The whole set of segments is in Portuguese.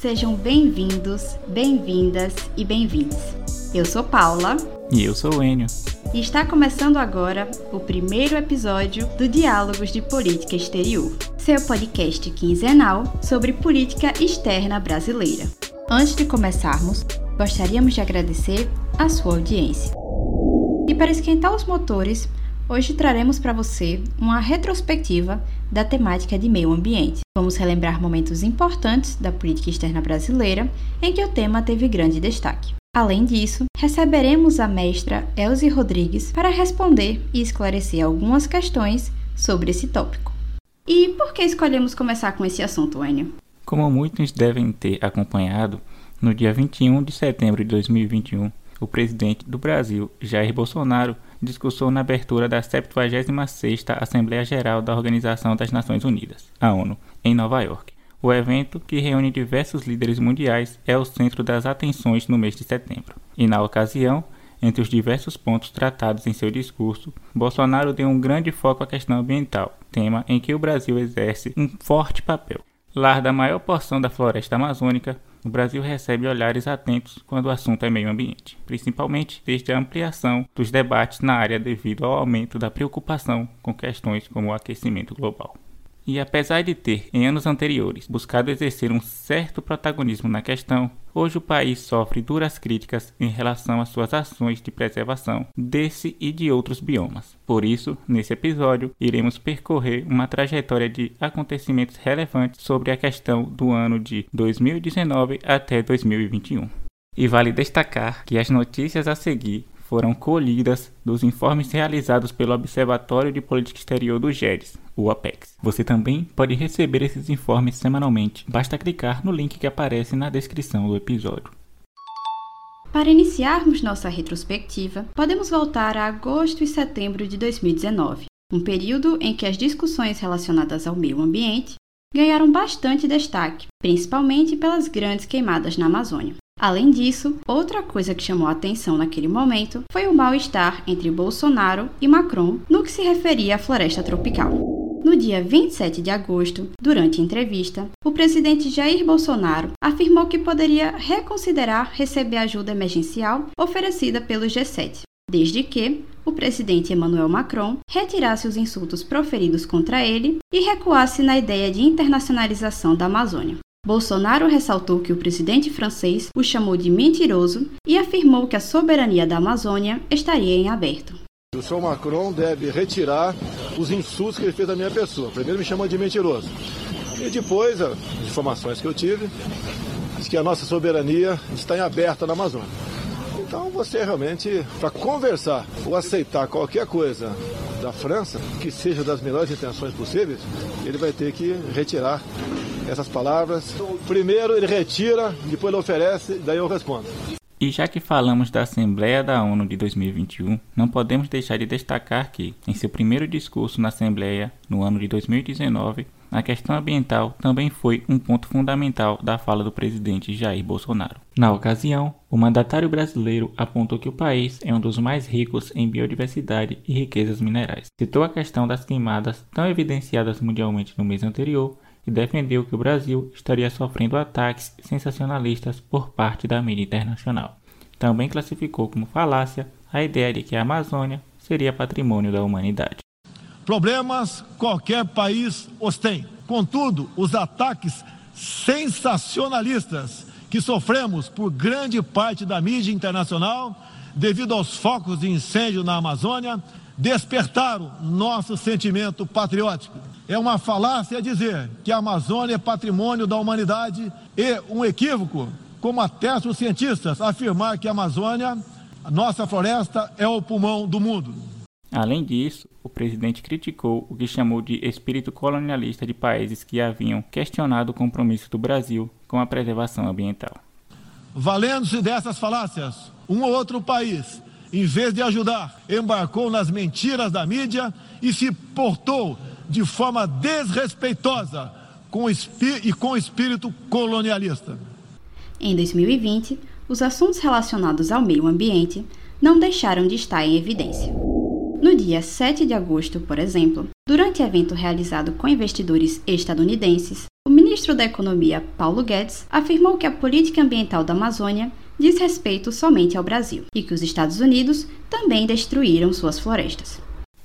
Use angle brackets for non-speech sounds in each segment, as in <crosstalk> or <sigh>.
Sejam bem-vindos, bem-vindas e bem-vindos. Eu sou Paula. E eu sou o Enio. E está começando agora o primeiro episódio do Diálogos de Política Exterior, seu podcast quinzenal sobre política externa brasileira. Antes de começarmos, gostaríamos de agradecer a sua audiência. E para esquentar os motores, hoje traremos para você uma retrospectiva da temática de meio ambiente. Vamos relembrar momentos importantes da política externa brasileira em que o tema teve grande destaque. Além disso, receberemos a mestra Elze Rodrigues para responder e esclarecer algumas questões sobre esse tópico. E por que escolhemos começar com esse assunto, Enio? Como muitos devem ter acompanhado, no dia 21 de setembro de 2021, o presidente do Brasil, Jair Bolsonaro, discursou na abertura da 76ª Assembleia Geral da Organização das Nações Unidas, a ONU, em Nova York. O evento, que reúne diversos líderes mundiais, é o centro das atenções no mês de setembro. E na ocasião, entre os diversos pontos tratados em seu discurso, Bolsonaro deu um grande foco à questão ambiental, tema em que o Brasil exerce um forte papel. Lar da maior porção da floresta amazônica, o Brasil recebe olhares atentos quando o assunto é meio ambiente, principalmente desde a ampliação dos debates na área devido ao aumento da preocupação com questões como o aquecimento global. E apesar de ter, em anos anteriores, buscado exercer um certo protagonismo na questão, hoje o país sofre duras críticas em relação às suas ações de preservação desse e de outros biomas. Por isso, nesse episódio, iremos percorrer uma trajetória de acontecimentos relevantes sobre a questão do ano de 2019 até 2021. E vale destacar que as notícias a seguir foram colhidas dos informes realizados pelo Observatório de Política Exterior do GEDES, o APEX. Você também pode receber esses informes semanalmente, basta clicar no link que aparece na descrição do episódio. Para iniciarmos nossa retrospectiva, podemos voltar a agosto e setembro de 2019, um período em que as discussões relacionadas ao meio ambiente ganharam bastante destaque, principalmente pelas grandes queimadas na Amazônia. Além disso, outra coisa que chamou a atenção naquele momento foi o mal-estar entre Bolsonaro e Macron no que se referia à floresta tropical. No dia 27 de agosto, durante entrevista, o presidente Jair Bolsonaro afirmou que poderia reconsiderar receber ajuda emergencial oferecida pelo G7, desde que o presidente Emmanuel Macron retirasse os insultos proferidos contra ele e recuasse na ideia de internacionalização da Amazônia. Bolsonaro ressaltou que o presidente francês o chamou de mentiroso e afirmou que a soberania da Amazônia estaria em aberto. O senhor Macron deve retirar os insultos que ele fez à minha pessoa. Primeiro me chamou de mentiroso. E depois, as informações que eu tive, diz que a nossa soberania está em aberta na Amazônia. Então você realmente, para conversar ou aceitar qualquer coisa da França, que seja das melhores intenções possíveis, ele vai ter que retirar essas palavras. Primeiro ele retira, depois ele oferece, daí eu respondo. E já que falamos da Assembleia da ONU de 2021, não podemos deixar de destacar que, em seu primeiro discurso na Assembleia, no ano de 2019, a questão ambiental também foi um ponto fundamental da fala do presidente Jair Bolsonaro. Na ocasião, o mandatário brasileiro apontou que o país é um dos mais ricos em biodiversidade e riquezas minerais. Citou a questão das queimadas tão evidenciadas mundialmente no mês anterior e defendeu que o Brasil estaria sofrendo ataques sensacionalistas por parte da mídia internacional. Também classificou como falácia a ideia de que a Amazônia seria patrimônio da humanidade. Problemas qualquer país os tem. Contudo, os ataques sensacionalistas que sofremos por grande parte da mídia internacional, devido aos focos de incêndio na Amazônia, despertaram nosso sentimento patriótico. É uma falácia dizer que a Amazônia é patrimônio da humanidade e um equívoco, como atestam os cientistas, afirmar que a Amazônia, a nossa floresta, é o pulmão do mundo. Além disso, o presidente criticou o que chamou de espírito colonialista de países que haviam questionado o compromisso do Brasil com a preservação ambiental. Valendo-se dessas falácias, um ou outro país, em vez de ajudar, embarcou nas mentiras da mídia e se portou de forma desrespeitosa com e com espírito colonialista. Em 2020, os assuntos relacionados ao meio ambiente não deixaram de estar em evidência. No dia 7 de agosto, por exemplo, durante evento realizado com investidores estadunidenses, o ministro da Economia, Paulo Guedes, afirmou que a política ambiental da Amazônia diz respeito somente ao Brasil e que os Estados Unidos também destruíram suas florestas.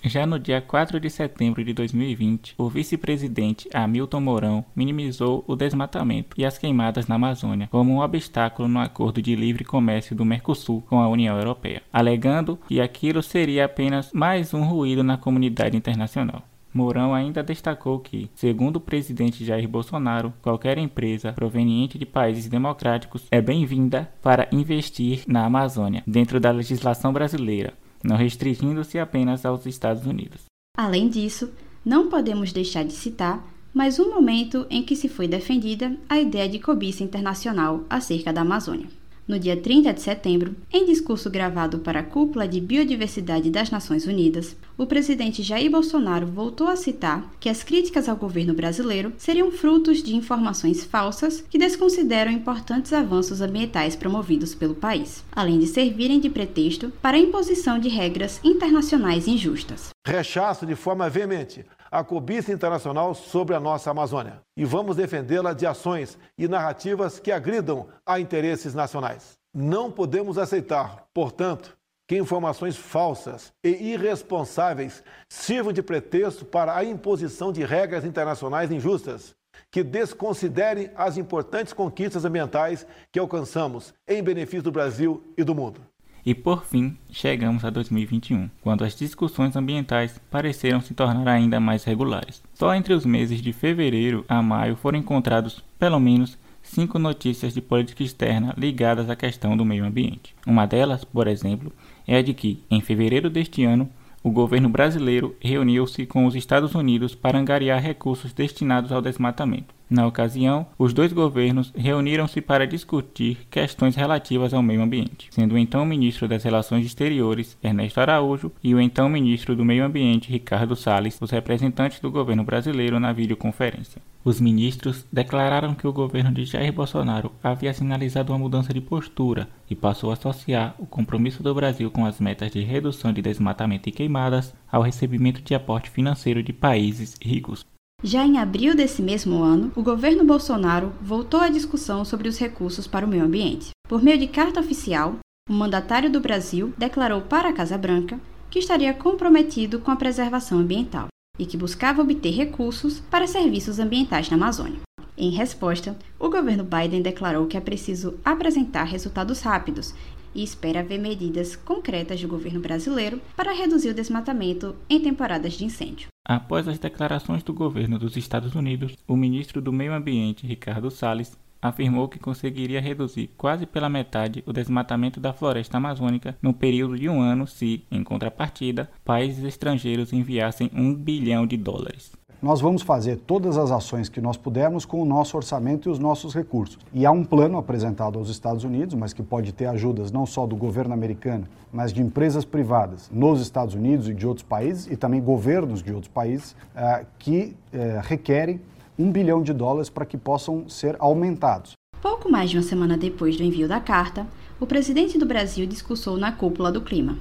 Já no dia 4 de setembro de 2020, o vice-presidente Hamilton Mourão minimizou o desmatamento e as queimadas na Amazônia como um obstáculo no acordo de livre comércio do Mercosul com a União Europeia, alegando que aquilo seria apenas mais um ruído na comunidade internacional. Mourão ainda destacou que, segundo o presidente Jair Bolsonaro, qualquer empresa proveniente de países democráticos é bem-vinda para investir na Amazônia, dentro da legislação brasileira, não restringindo-se apenas aos Estados Unidos. Além disso, não podemos deixar de citar mais um momento em que se foi defendida a ideia de cobiça internacional acerca da Amazônia. No dia 30 de setembro, em discurso gravado para a Cúpula de Biodiversidade das Nações Unidas, o presidente Jair Bolsonaro voltou a citar que as críticas ao governo brasileiro seriam frutos de informações falsas que desconsideram importantes avanços ambientais promovidos pelo país, além de servirem de pretexto para a imposição de regras internacionais injustas. Rechaço de forma veemente a cobiça internacional sobre a nossa Amazônia e vamos defendê-la de ações e narrativas que agridam a interesses nacionais. Não podemos aceitar, portanto, que informações falsas e irresponsáveis sirvam de pretexto para a imposição de regras internacionais injustas que desconsiderem as importantes conquistas ambientais que alcançamos em benefício do Brasil e do mundo. E por fim, chegamos a 2021, quando as discussões ambientais pareceram se tornar ainda mais regulares. Só entre os meses de fevereiro a maio foram encontrados pelo menos cinco notícias de política externa ligadas à questão do meio ambiente. Uma delas, por exemplo, é a de que, em fevereiro deste ano, o governo brasileiro reuniu-se com os Estados Unidos para angariar recursos destinados ao desmatamento. Na ocasião, os dois governos reuniram-se para discutir questões relativas ao meio ambiente, sendo o então ministro das Relações Exteriores, Ernesto Araújo, e o então ministro do Meio Ambiente, Ricardo Salles, os representantes do governo brasileiro na videoconferência. Os ministros declararam que o governo de Jair Bolsonaro havia sinalizado uma mudança de postura e passou a associar o compromisso do Brasil com as metas de redução de desmatamento e queimadas ao recebimento de aporte financeiro de países ricos. Já em abril desse mesmo ano, o governo Bolsonaro voltou à discussão sobre os recursos para o meio ambiente. Por meio de carta oficial, o mandatário do Brasil declarou para a Casa Branca que estaria comprometido com a preservação ambiental e que buscava obter recursos para serviços ambientais na Amazônia. Em resposta, o governo Biden declarou que é preciso apresentar resultados rápidos e espera ver medidas concretas do governo brasileiro para reduzir o desmatamento em temporadas de incêndio. Após as declarações do governo dos Estados Unidos, o ministro do Meio Ambiente, Ricardo Salles, afirmou que conseguiria reduzir quase pela metade o desmatamento da floresta amazônica no período de um ano se, em contrapartida, países estrangeiros enviassem um bilhão de dólares. Nós vamos fazer todas as ações que nós pudermos com o nosso orçamento e os nossos recursos. E há um plano apresentado aos Estados Unidos, mas que pode ter ajudas não só do governo americano, mas de empresas privadas nos Estados Unidos e de outros países, e também governos de outros países, uh, que uh, requerem um bilhão de dólares para que possam ser aumentados. Pouco mais de uma semana depois do envio da carta, o presidente do Brasil discursou na cúpula do clima.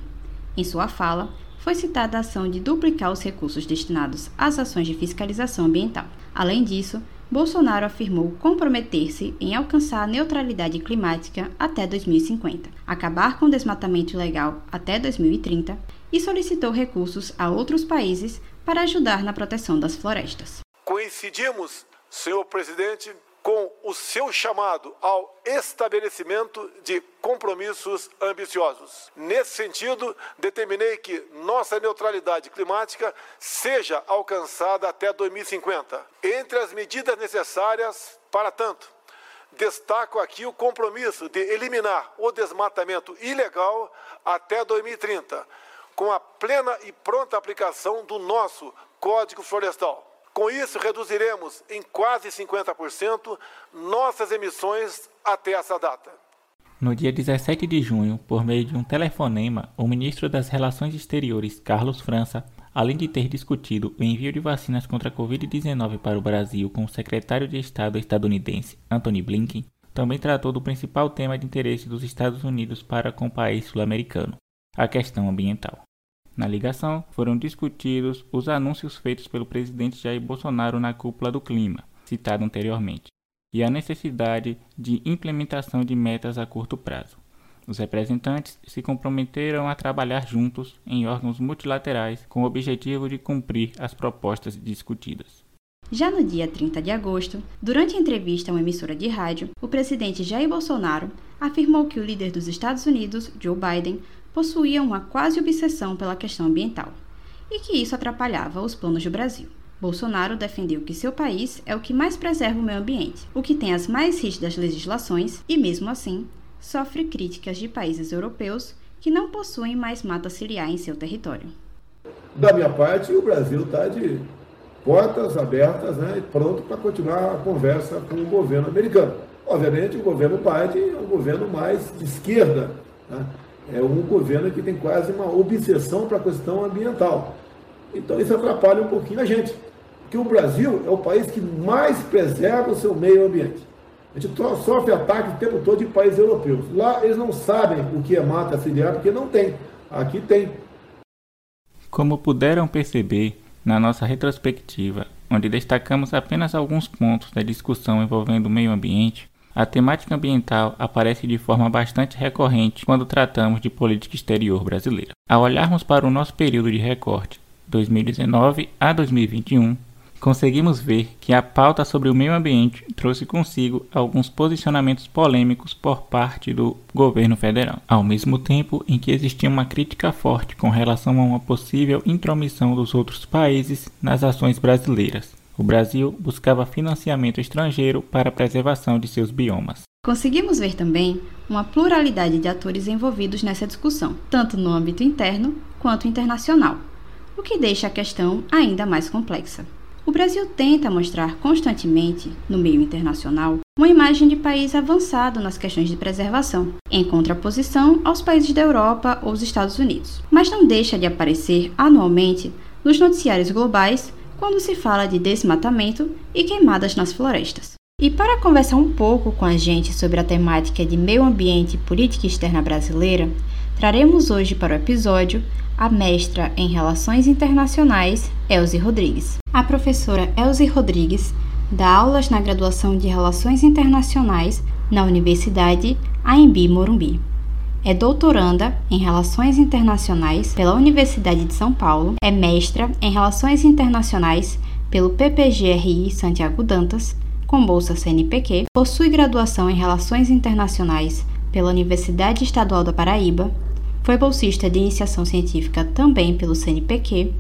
Em sua fala, foi citada a ação de duplicar os recursos destinados às ações de fiscalização ambiental. Além disso, Bolsonaro afirmou comprometer-se em alcançar a neutralidade climática até 2050, acabar com o desmatamento ilegal até 2030 e solicitou recursos a outros países para ajudar na proteção das florestas. Coincidimos, senhor presidente, com o seu chamado ao estabelecimento de compromissos ambiciosos. Nesse sentido, determinei que nossa neutralidade climática seja alcançada até 2050. Entre as medidas necessárias para tanto, destaco aqui o compromisso de eliminar o desmatamento ilegal até 2030, com a plena e pronta aplicação do nosso Código Florestal. Com isso, reduziremos em quase 50% nossas emissões até essa data. No dia 17 de junho, por meio de um telefonema, o ministro das Relações Exteriores, Carlos França, além de ter discutido o envio de vacinas contra a Covid-19 para o Brasil com o secretário de Estado estadunidense, Antony Blinken, também tratou do principal tema de interesse dos Estados Unidos para com o país sul-americano, a questão ambiental. Na ligação, foram discutidos os anúncios feitos pelo presidente Jair Bolsonaro na cúpula do clima, citado anteriormente, e a necessidade de implementação de metas a curto prazo. Os representantes se comprometeram a trabalhar juntos em órgãos multilaterais com o objetivo de cumprir as propostas discutidas. Já no dia 30 de agosto, durante entrevista a uma emissora de rádio, o presidente Jair Bolsonaro afirmou que o líder dos Estados Unidos, Joe Biden, possuía uma quase obsessão pela questão ambiental e que isso atrapalhava os planos do Brasil. Bolsonaro defendeu que seu país é o que mais preserva o meio ambiente, o que tem as mais rígidas legislações e, mesmo assim, sofre críticas de países europeus que não possuem mais mata ciliar em seu território. Da minha parte, o Brasil está de portas abertas né, pronto para continuar a conversa com o governo americano. Obviamente, o governo Biden é um governo mais de esquerda. Né? É um governo que tem quase uma obsessão para a questão ambiental. Então, isso atrapalha um pouquinho a gente. Porque o Brasil é o país que mais preserva o seu meio ambiente. A gente sofre ataques o tempo todo de países europeus. Lá eles não sabem o que é mata ciliar, porque não tem. Aqui tem. Como puderam perceber na nossa retrospectiva, onde destacamos apenas alguns pontos da discussão envolvendo o meio ambiente, a temática ambiental aparece de forma bastante recorrente quando tratamos de política exterior brasileira. Ao olharmos para o nosso período de recorte, 2019 a 2021, conseguimos ver que a pauta sobre o meio ambiente trouxe consigo alguns posicionamentos polêmicos por parte do governo federal, ao mesmo tempo em que existia uma crítica forte com relação a uma possível intromissão dos outros países nas ações brasileiras. O Brasil buscava financiamento estrangeiro para a preservação de seus biomas. Conseguimos ver também uma pluralidade de atores envolvidos nessa discussão, tanto no âmbito interno quanto internacional, o que deixa a questão ainda mais complexa. O Brasil tenta mostrar constantemente, no meio internacional, uma imagem de país avançado nas questões de preservação, em contraposição aos países da Europa ou os Estados Unidos, mas não deixa de aparecer anualmente nos noticiários globais quando se fala de desmatamento e queimadas nas florestas. E para conversar um pouco com a gente sobre a temática de meio ambiente e política externa brasileira, traremos hoje para o episódio a mestra em Relações Internacionais, Elze Rodrigues. A professora Elze Rodrigues dá aulas na graduação de Relações Internacionais na Universidade AMB Morumbi. É doutoranda em Relações Internacionais pela Universidade de São Paulo, é mestra em Relações Internacionais pelo PPGRI Santiago Dantas, com bolsa CNPq, possui graduação em Relações Internacionais pela Universidade Estadual da Paraíba. Foi bolsista de iniciação científica também pelo CNPq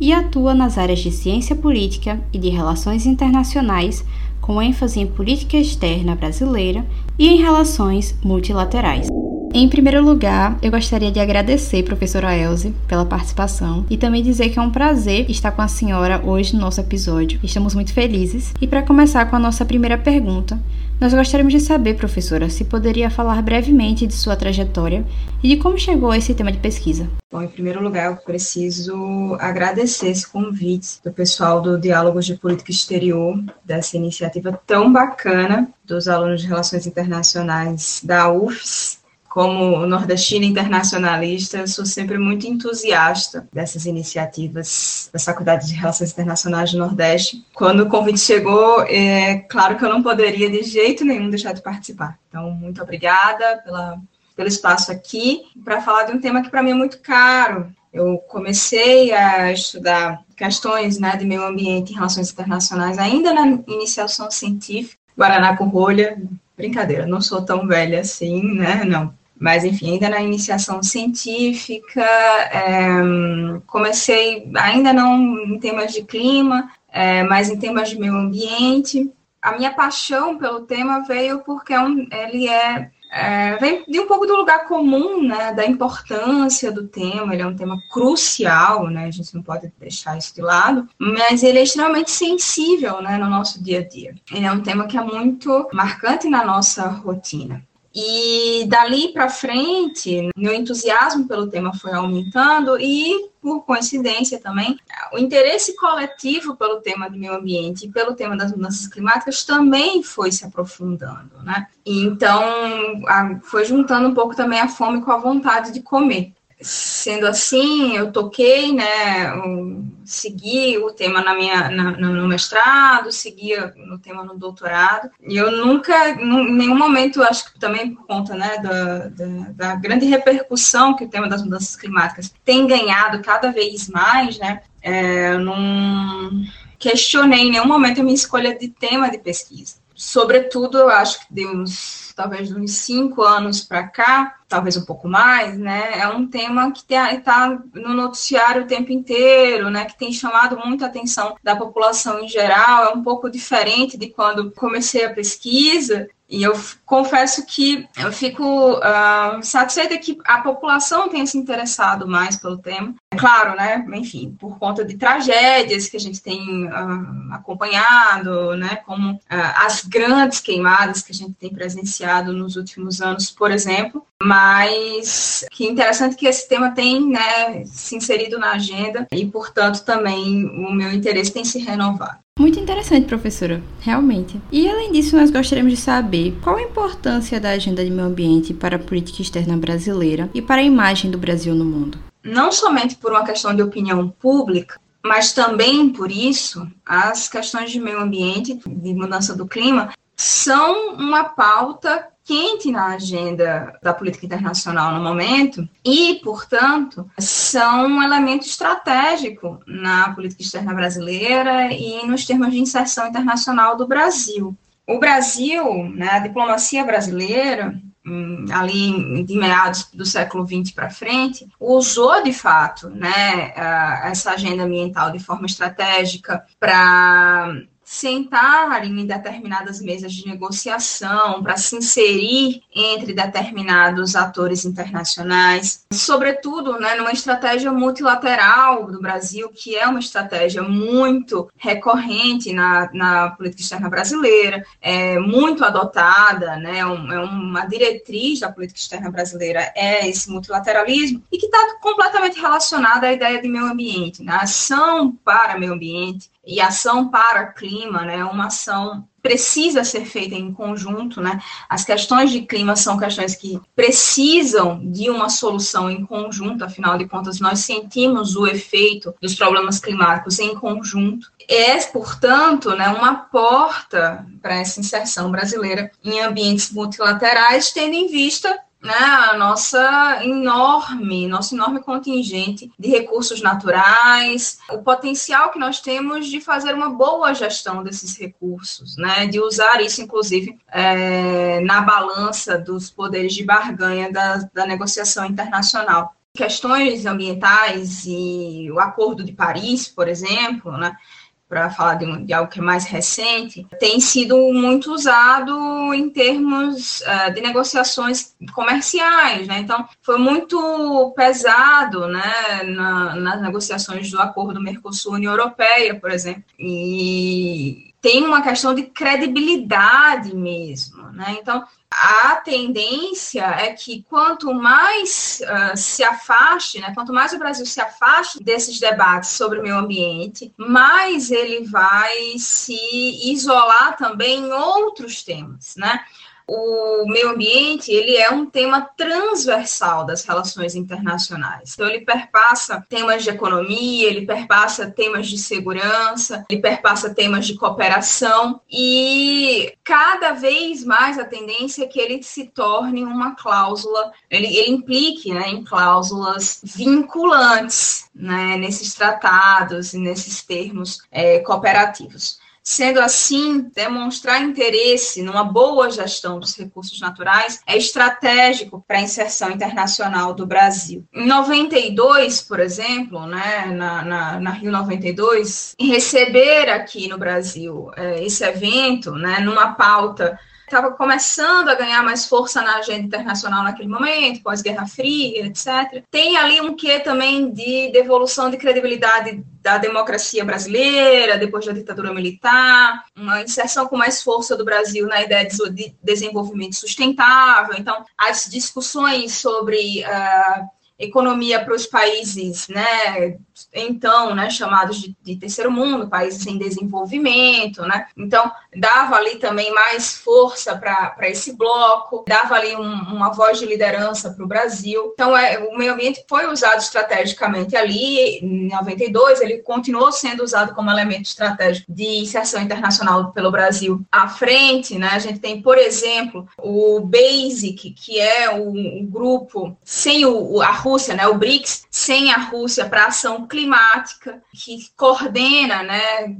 e atua nas áreas de ciência política e de relações internacionais, com ênfase em política externa brasileira e em relações multilaterais. Em primeiro lugar, eu gostaria de agradecer, professora Elze, pela participação e também dizer que é um prazer estar com a senhora hoje no nosso episódio. Estamos muito felizes. E para começar com a nossa primeira pergunta, nós gostaríamos de saber, professora, se poderia falar brevemente de sua trajetória e de como chegou a esse tema de pesquisa. Bom, em primeiro lugar, eu preciso agradecer esse convite do pessoal do Diálogos de Política Exterior, dessa iniciativa tão bacana dos alunos de Relações Internacionais da UFES, como nordestina internacionalista, sou sempre muito entusiasta dessas iniciativas da Faculdade de Relações Internacionais do Nordeste. Quando o convite chegou, é claro que eu não poderia de jeito nenhum deixar de participar. Então, muito obrigada pela, pelo espaço aqui para falar de um tema que para mim é muito caro. Eu comecei a estudar questões né, de meio ambiente e relações internacionais ainda na iniciação científica, Guaraná com rolha, brincadeira, não sou tão velha assim, né? Não, mas enfim, ainda na iniciação científica, é, comecei ainda não em temas de clima, é, mas em temas de meio ambiente. A minha paixão pelo tema veio porque é um, ele é, é, vem de um pouco do lugar comum, né, da importância do tema, ele é um tema crucial, né, a gente não pode deixar isso de lado, mas ele é extremamente sensível, né, no nosso dia a dia. Ele é um tema que é muito marcante na nossa rotina. E dali para frente, meu entusiasmo pelo tema foi aumentando e, por coincidência também, o interesse coletivo pelo tema do meio ambiente e pelo tema das mudanças climáticas também foi se aprofundando, né? Então, foi juntando um pouco também a fome com a vontade de comer. Sendo assim, eu toquei, né, segui o tema na minha, na, no mestrado, seguia no tema no doutorado, e eu nunca, em nenhum momento, acho que também por conta, né, da, da, da grande repercussão que o tema das mudanças climáticas tem ganhado cada vez mais, né, é, não questionei em nenhum momento a minha escolha de tema de pesquisa. Sobretudo, eu acho que de uns, talvez uns cinco anos para cá, talvez um pouco mais, né? É um tema que está no noticiário o tempo inteiro, né? Que tem chamado muita atenção da população em geral. É um pouco diferente de quando comecei a pesquisa. E eu confesso que eu fico uh, satisfeita que a população tenha se interessado mais pelo tema. É claro, né? Enfim, por conta de tragédias que a gente tem uh, acompanhado, né? Como uh, as grandes queimadas que a gente tem presenciado nos últimos anos, por exemplo. Mas que interessante que esse tema tem né, se inserido na agenda e, portanto, também o meu interesse tem se renovado. Muito interessante, professora, realmente. E além disso, nós gostaríamos de saber qual a importância da agenda de meio ambiente para a política externa brasileira e para a imagem do Brasil no mundo. Não somente por uma questão de opinião pública, mas também por isso, as questões de meio ambiente, de mudança do clima, são uma pauta quente na agenda da política internacional no momento e, portanto, são um elemento estratégico na política externa brasileira e nos termos de inserção internacional do Brasil. O Brasil, né, a diplomacia brasileira, hum, ali de meados do século XX para frente, usou de fato né, essa agenda ambiental de forma estratégica para sentar em determinadas mesas de negociação para se inserir entre determinados atores internacionais, sobretudo né, numa estratégia multilateral do Brasil, que é uma estratégia muito recorrente na, na política externa brasileira, é muito adotada, né, é uma diretriz da política externa brasileira é esse multilateralismo e que está completamente relacionada à ideia de meio ambiente, na né, ação para meio ambiente, e ação para clima, né, uma ação precisa ser feita em conjunto, né? As questões de clima são questões que precisam de uma solução em conjunto, afinal de contas, nós sentimos o efeito dos problemas climáticos em conjunto. É, portanto, né, uma porta para essa inserção brasileira em ambientes multilaterais, tendo em vista né, a nossa enorme, nosso enorme contingente de recursos naturais, o potencial que nós temos de fazer uma boa gestão desses recursos, né, de usar isso, inclusive, é, na balança dos poderes de barganha da, da negociação internacional. Questões ambientais e o Acordo de Paris, por exemplo, né, para falar de, de, algo que é mais recente, tem sido muito usado em termos uh, de negociações comerciais, né? Então, foi muito pesado, né, na, nas negociações do acordo Mercosul-União Europeia, por exemplo, e tem uma questão de credibilidade mesmo, né? Então, a tendência é que quanto mais uh, se afaste, né, quanto mais o Brasil se afaste desses debates sobre o meio ambiente, mais ele vai se isolar também em outros temas, né? O meio ambiente ele é um tema transversal das relações internacionais. Então ele perpassa temas de economia, ele perpassa temas de segurança, ele perpassa temas de cooperação e cada vez mais a tendência é que ele se torne uma cláusula, ele, ele implique né, em cláusulas vinculantes né, nesses tratados e nesses termos é, cooperativos. Sendo assim, demonstrar interesse numa boa gestão dos recursos naturais é estratégico para a inserção internacional do Brasil. Em 92, por exemplo, né, na, na, na Rio 92, receber aqui no Brasil é, esse evento, né, numa pauta estava começando a ganhar mais força na agenda internacional naquele momento, pós-Guerra Fria, etc. Tem ali um quê também de devolução de credibilidade da democracia brasileira, depois da ditadura militar, uma inserção com mais força do Brasil na ideia de desenvolvimento sustentável. Então, as discussões sobre uh, economia para os países, né, então, né, chamados de, de, terceiro mundo, países em desenvolvimento, né, então dava ali também mais força para esse bloco, dava ali um, uma voz de liderança para o Brasil, então é, o meio ambiente foi usado estrategicamente ali, em 92 ele continuou sendo usado como elemento estratégico de inserção internacional pelo Brasil à frente, né, a gente tem, por exemplo, o BASIC, que é o, o grupo sem o, a Rússia, né, o BRICS, sem a Rússia para ação climática, que coordena né,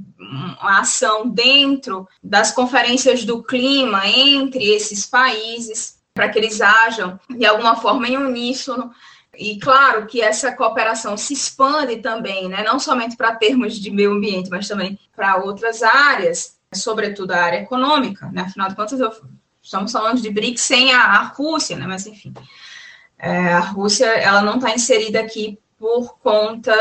a ação dentro das conferências do clima entre esses países, para que eles ajam de alguma forma em uníssono. E claro que essa cooperação se expande também, né, não somente para termos de meio ambiente, mas também para outras áreas, sobretudo a área econômica. Né? Afinal de contas, eu, estamos falando de BRICS sem a, a Rússia, né? mas enfim. É, a Rússia ela não está inserida aqui por conta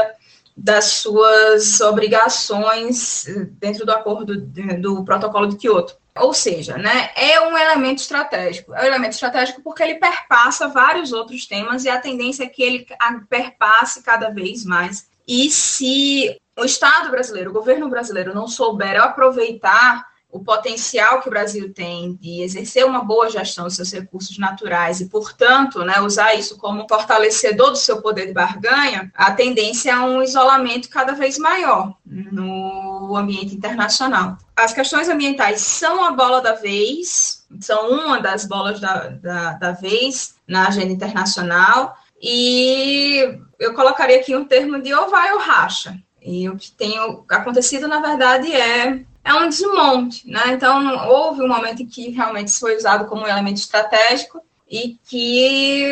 das suas obrigações dentro do acordo do protocolo de Kyoto. Ou seja, né, é um elemento estratégico. É um elemento estratégico porque ele perpassa vários outros temas e a tendência é que ele perpasse cada vez mais. E se o Estado brasileiro, o governo brasileiro não souber aproveitar o potencial que o Brasil tem de exercer uma boa gestão dos seus recursos naturais e, portanto, né, usar isso como fortalecedor do seu poder de barganha, a tendência é um isolamento cada vez maior no ambiente internacional. As questões ambientais são a bola da vez, são uma das bolas da, da, da vez na agenda internacional, e eu colocaria aqui um termo de ou vai ou racha. E o que tem acontecido, na verdade, é é um desmonte, né? Então, houve um momento em que realmente isso foi usado como um elemento estratégico e que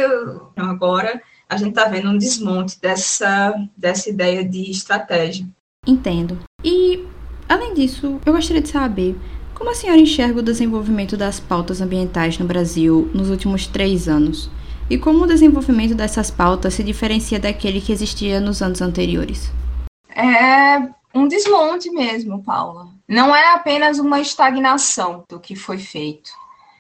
agora a gente está vendo um desmonte dessa, dessa ideia de estratégia. Entendo. E, além disso, eu gostaria de saber como a senhora enxerga o desenvolvimento das pautas ambientais no Brasil nos últimos três anos? E como o desenvolvimento dessas pautas se diferencia daquele que existia nos anos anteriores? É um desmonte mesmo, Paula. Não é apenas uma estagnação do que foi feito.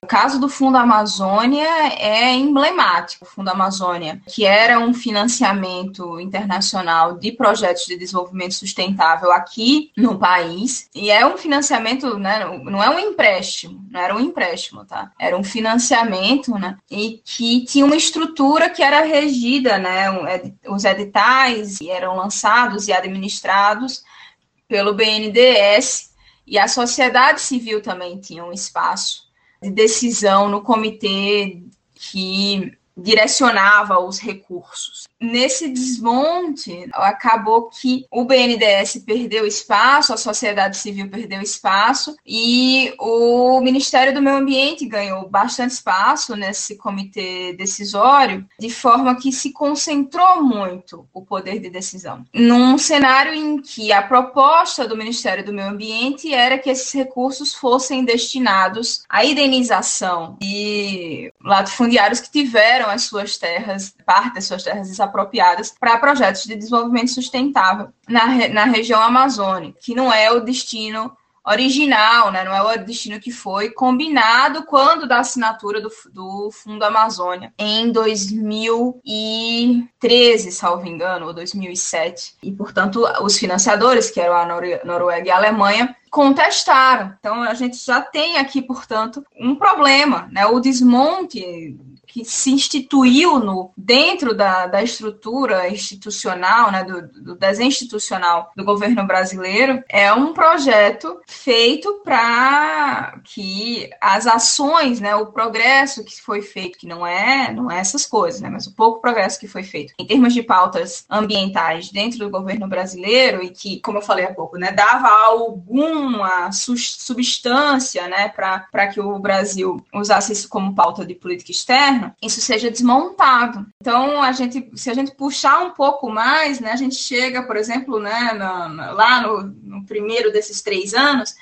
O caso do Fundo Amazônia é emblemático. O Fundo Amazônia, que era um financiamento internacional de projetos de desenvolvimento sustentável aqui no país, e é um financiamento, né, não é um empréstimo, não era um empréstimo, tá? Era um financiamento, né, e que tinha uma estrutura que era regida, né, os editais eram lançados e administrados pelo BNDES, e a sociedade civil também tinha um espaço de decisão no comitê que direcionava os recursos nesse desmonte, acabou que o BNDES perdeu espaço, a sociedade civil perdeu espaço e o Ministério do Meio Ambiente ganhou bastante espaço nesse comitê decisório, de forma que se concentrou muito o poder de decisão. Num cenário em que a proposta do Ministério do Meio Ambiente era que esses recursos fossem destinados à indenização de latifundiários que tiveram as suas terras, parte das suas terras apropriadas para projetos de desenvolvimento sustentável na, na região amazônica, que não é o destino original, né? não é o destino que foi combinado quando da assinatura do, do Fundo Amazônia em 2013, salvo engano, ou 2007. E, portanto, os financiadores, que eram a Noruega e a Alemanha, contestaram. Então, a gente já tem aqui, portanto, um problema, né? O desmonte que se instituiu no, dentro da, da estrutura institucional, né, do, do desenho institucional do governo brasileiro, é um projeto feito para que as ações, né, o progresso que foi feito, que não é, não é essas coisas, né, mas o pouco progresso que foi feito em termos de pautas ambientais dentro do governo brasileiro e que, como eu falei há pouco, né, dava alguma substância, né, para que o Brasil usasse isso como pauta de política externa, isso seja desmontado. Então, a gente, se a gente puxar um pouco mais, né, a gente chega, por exemplo, né, na, lá no, no primeiro desses três anos,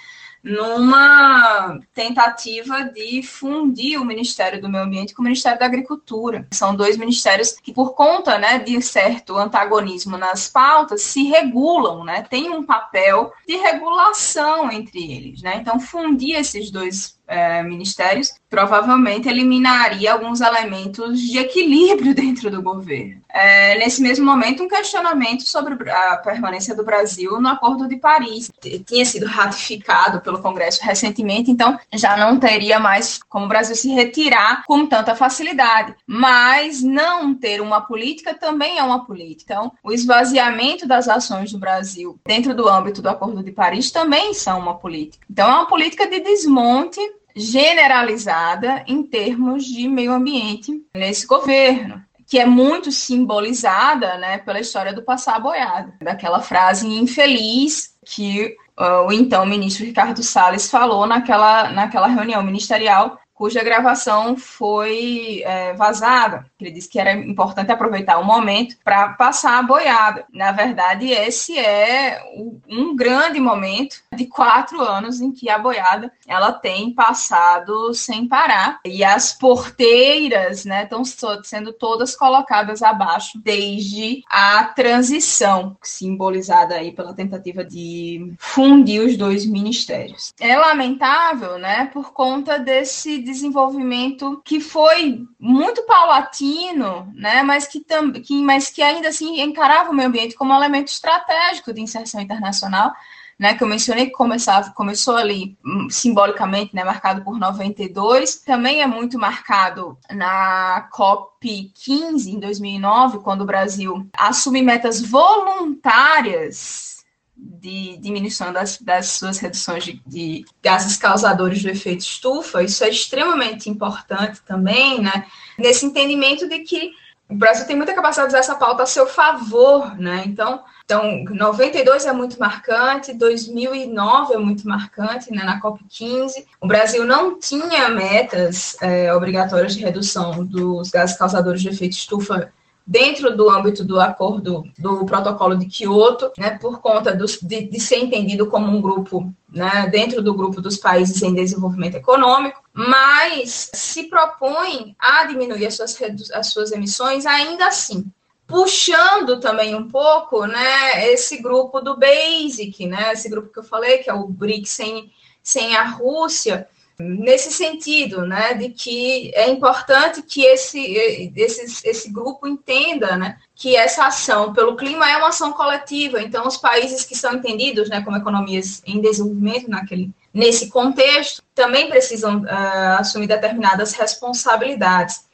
numa tentativa de fundir o Ministério do Meio Ambiente com o Ministério da Agricultura. São dois ministérios que, por conta né, de certo antagonismo nas pautas, se regulam, né, tem um papel de regulação entre eles. Né? Então, fundir esses dois é, ministérios, provavelmente eliminaria alguns elementos de equilíbrio <laughs> dentro do governo. É, nesse mesmo momento, um questionamento sobre a permanência do Brasil no Acordo de Paris. Tinha sido ratificado pelo Congresso recentemente, então já não teria mais como o Brasil se retirar com tanta facilidade. Mas não ter uma política também é uma política. Então, o esvaziamento das ações do Brasil dentro do âmbito do Acordo de Paris também são uma política. Então, é uma política de desmonte generalizada em termos de meio ambiente nesse governo, que é muito simbolizada né, pela história do passar boiada, daquela frase infeliz que uh, o então ministro Ricardo Salles falou naquela, naquela reunião ministerial cuja gravação foi é, vazada. Ele disse que era importante aproveitar o momento para passar a boiada. Na verdade, esse é um grande momento de quatro anos em que a boiada ela tem passado sem parar e as porteiras, né, estão sendo todas colocadas abaixo desde a transição simbolizada aí pela tentativa de fundir os dois ministérios. É lamentável, né, por conta desse desenvolvimento que foi muito paulatino, né, mas que, que, mas que ainda assim encarava o meio ambiente como um elemento estratégico de inserção internacional, né, que eu mencionei que começava, começou ali hum, simbolicamente, né, marcado por 92, também é muito marcado na COP 15 em 2009, quando o Brasil assume metas voluntárias de diminuição das, das suas reduções de, de, gases causadores do efeito estufa, isso é extremamente importante também, né? Nesse entendimento de que o Brasil tem muita capacidade de usar essa pauta a seu favor, né? Então, então 92 é muito marcante, 2009 é muito marcante, né? Na COP15, o Brasil não tinha metas é, obrigatórias de redução dos gases causadores de efeito estufa dentro do âmbito do acordo do protocolo de Kyoto, né, por conta de, de, ser entendido como um grupo, né, dentro do grupo dos países em desenvolvimento econômico, mas se propõe a diminuir as suas, as suas emissões ainda assim. Puxando também um pouco né, esse grupo do BASIC, né, esse grupo que eu falei, que é o BRIC sem, sem a Rússia, nesse sentido, né, de que é importante que esse, esse, esse grupo entenda, né, que essa ação pelo clima é uma ação coletiva. Então, os países que são entendidos, né, como economias em desenvolvimento naquele nesse contexto, também precisam uh, assumir determinadas responsabilidades.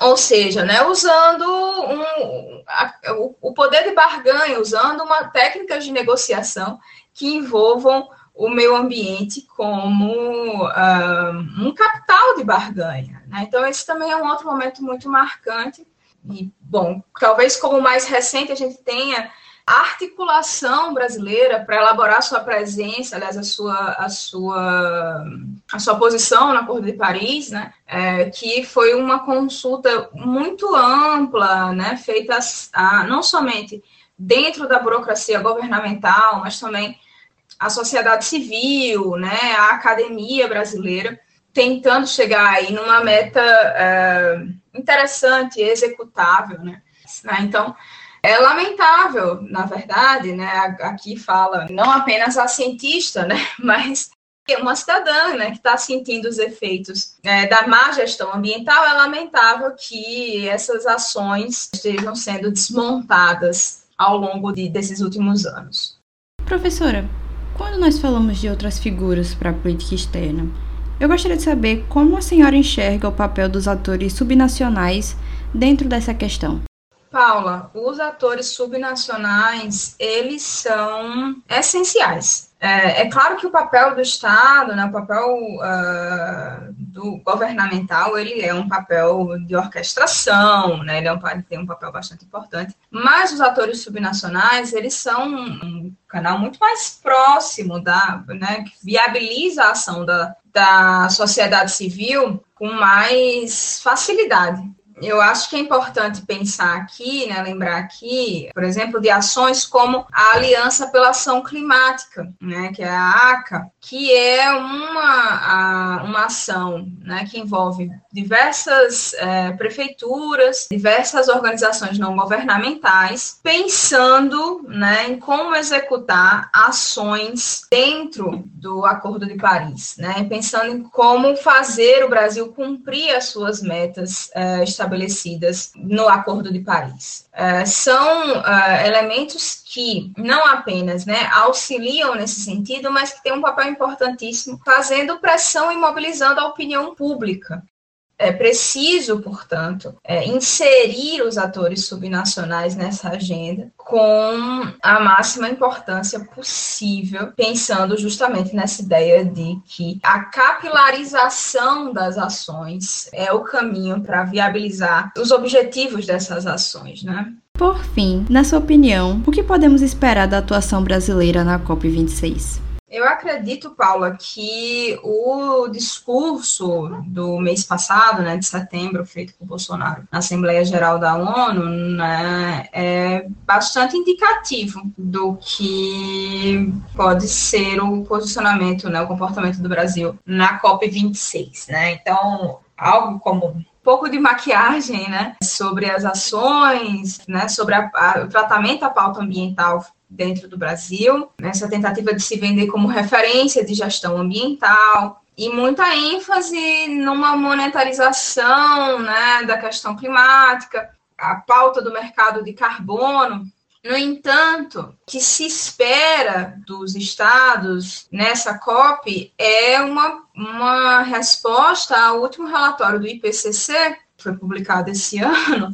Ou seja, né, usando um, a, o, poder de barganha, usando uma técnicas de negociação que envolvam o meio ambiente como uh, um capital de barganha. Né? Então, esse também é um outro momento muito marcante. E, bom, talvez como mais recente a gente tenha a articulação brasileira para elaborar sua presença, aliás, a sua, a sua, a sua posição no Acordo de Paris, né, é, que foi uma consulta muito ampla, né, feita a, não somente dentro da burocracia governamental, mas também a sociedade civil, né, a academia brasileira, tentando chegar aí numa meta é, interessante, executável, né? Então, é lamentável, na verdade, né? Aqui fala não apenas a cientista, né? <laughs> Mas uma cidadã, né? Que está sentindo os efeitos é, da má gestão ambiental. É lamentável que essas ações estejam sendo desmontadas ao longo de, desses últimos anos. Professora, quando nós falamos de outras figuras para a política externa, eu gostaria de saber como a senhora enxerga o papel dos atores subnacionais dentro dessa questão. Paula, os atores subnacionais, eles são essenciais. É, é, claro que o papel do Estado, né, o papel uh, do governamental, ele é um papel de orquestração, né, ele é um, tem um papel bastante importante, mas os atores subnacionais, eles são um canal muito mais próximo, da, né, que viabiliza a ação da, da sociedade civil com mais facilidade eu acho que é importante pensar aqui, né, lembrar aqui, por exemplo, de ações como a Aliança pela Ação Climática, né, que é a ACA, que é uma, a, uma ação né, que envolve diversas é, prefeituras, diversas organizações não governamentais, pensando né, em como executar ações dentro do Acordo de Paris, né? Pensando em como fazer o Brasil cumprir as suas metas uh, estabelecidas no Acordo de Paris. Uh, são uh, elementos que não apenas né, auxiliam nesse sentido, mas que têm um papel importantíssimo, fazendo pressão e mobilizando a opinião pública. É preciso, portanto, é, inserir os atores subnacionais nessa agenda com a máxima importância possível, pensando justamente nessa ideia de que a capilarização das ações é o caminho para viabilizar os objetivos dessas ações, né? Por fim, na sua opinião, o que podemos esperar da atuação brasileira na COP26? Eu acredito, Paula, que o discurso do mês passado, né, de setembro, feito por Bolsonaro na Assembleia Geral da ONU, né, é bastante indicativo do que pode ser o posicionamento, né, o comportamento do Brasil na COP26, né? Então, algo como pouco de maquiagem, né, sobre as ações, né, sobre a, a, o tratamento à pauta ambiental dentro do Brasil, nessa tentativa de se vender como referência de gestão ambiental, e muita ênfase numa monetarização né, da questão climática, a pauta do mercado de carbono. No entanto, o que se espera dos estados nessa COP é uma, uma resposta ao último relatório do IPCC, que foi publicado esse <laughs> ano,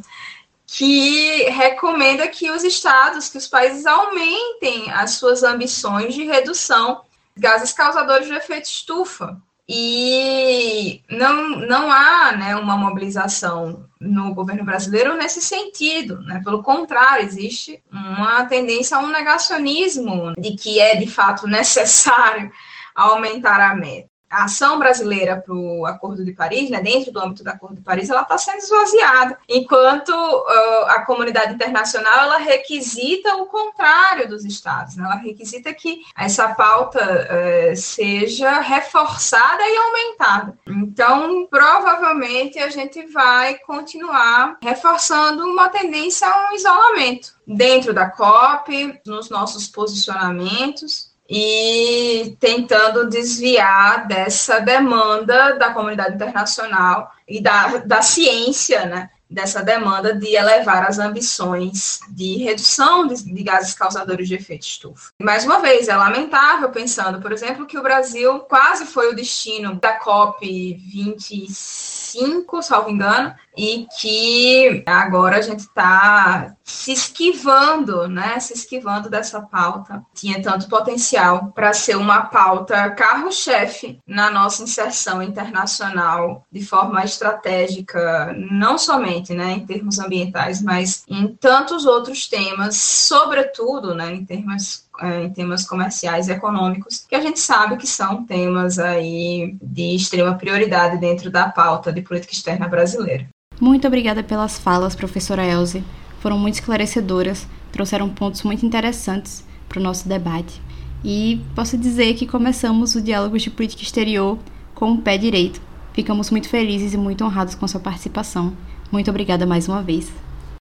que recomenda que os estados, que os países aumentem as suas ambições de redução de gases causadores de efeito estufa. E não, não há né, uma mobilização no governo brasileiro nesse sentido. Né? Pelo contrário, existe uma tendência a um negacionismo de que é de fato necessário <laughs> aumentar a meta a ação brasileira para o Acordo de Paris, né, dentro do âmbito do Acordo de Paris, ela está sendo esvaziada, enquanto uh, a comunidade internacional ela requisita o contrário dos estados, né, ela requisita que essa pauta uh, seja reforçada e aumentada. Então, provavelmente a gente vai continuar reforçando uma tendência a um isolamento dentro da COP, nos nossos posicionamentos e tentando desviar dessa demanda da comunidade internacional e da, da ciência, né, dessa demanda de elevar as ambições de redução de, de, gases causadores de efeito estufa. Mais uma vez, é lamentável pensando, por exemplo, que o Brasil quase foi o destino da COP 25, salvo engano, e que agora a gente está se esquivando, né? Se esquivando dessa pauta. Tinha tanto potencial para ser uma pauta carro-chefe na nossa inserção internacional de forma estratégica, não somente, né, em termos ambientais, mas em tantos outros temas, sobretudo, né, em termos é, em temas comerciais e econômicos, que a gente sabe que são temas aí de extrema prioridade dentro da pauta de política externa brasileira. Muito obrigada pelas falas, professora Elze. Foram muito esclarecedoras, trouxeram pontos muito interessantes para o nosso debate. E posso dizer que começamos o diálogo de política exterior com o pé direito. Ficamos muito felizes e muito honrados com sua participação. Muito obrigada mais uma vez.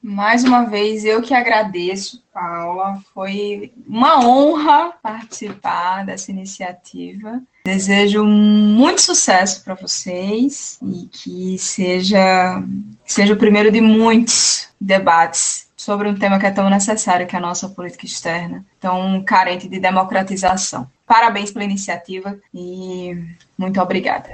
Mais uma vez, eu que agradeço, Paula. Foi uma honra participar dessa iniciativa. Desejo muito sucesso para vocês e que seja, seja o primeiro de muitos debates sobre um tema que é tão necessário, que é a nossa política externa, tão carente de democratização. Parabéns pela iniciativa e muito obrigada.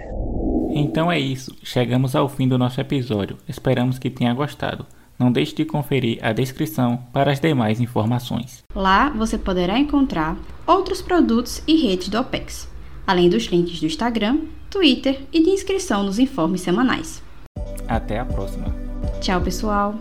Então é isso, chegamos ao fim do nosso episódio. Esperamos que tenha gostado. Não deixe de conferir a descrição para as demais informações. Lá você poderá encontrar outros produtos e redes do OPEX além dos links do Instagram, Twitter e de inscrição nos informes semanais. Até a próxima. Tchau, pessoal!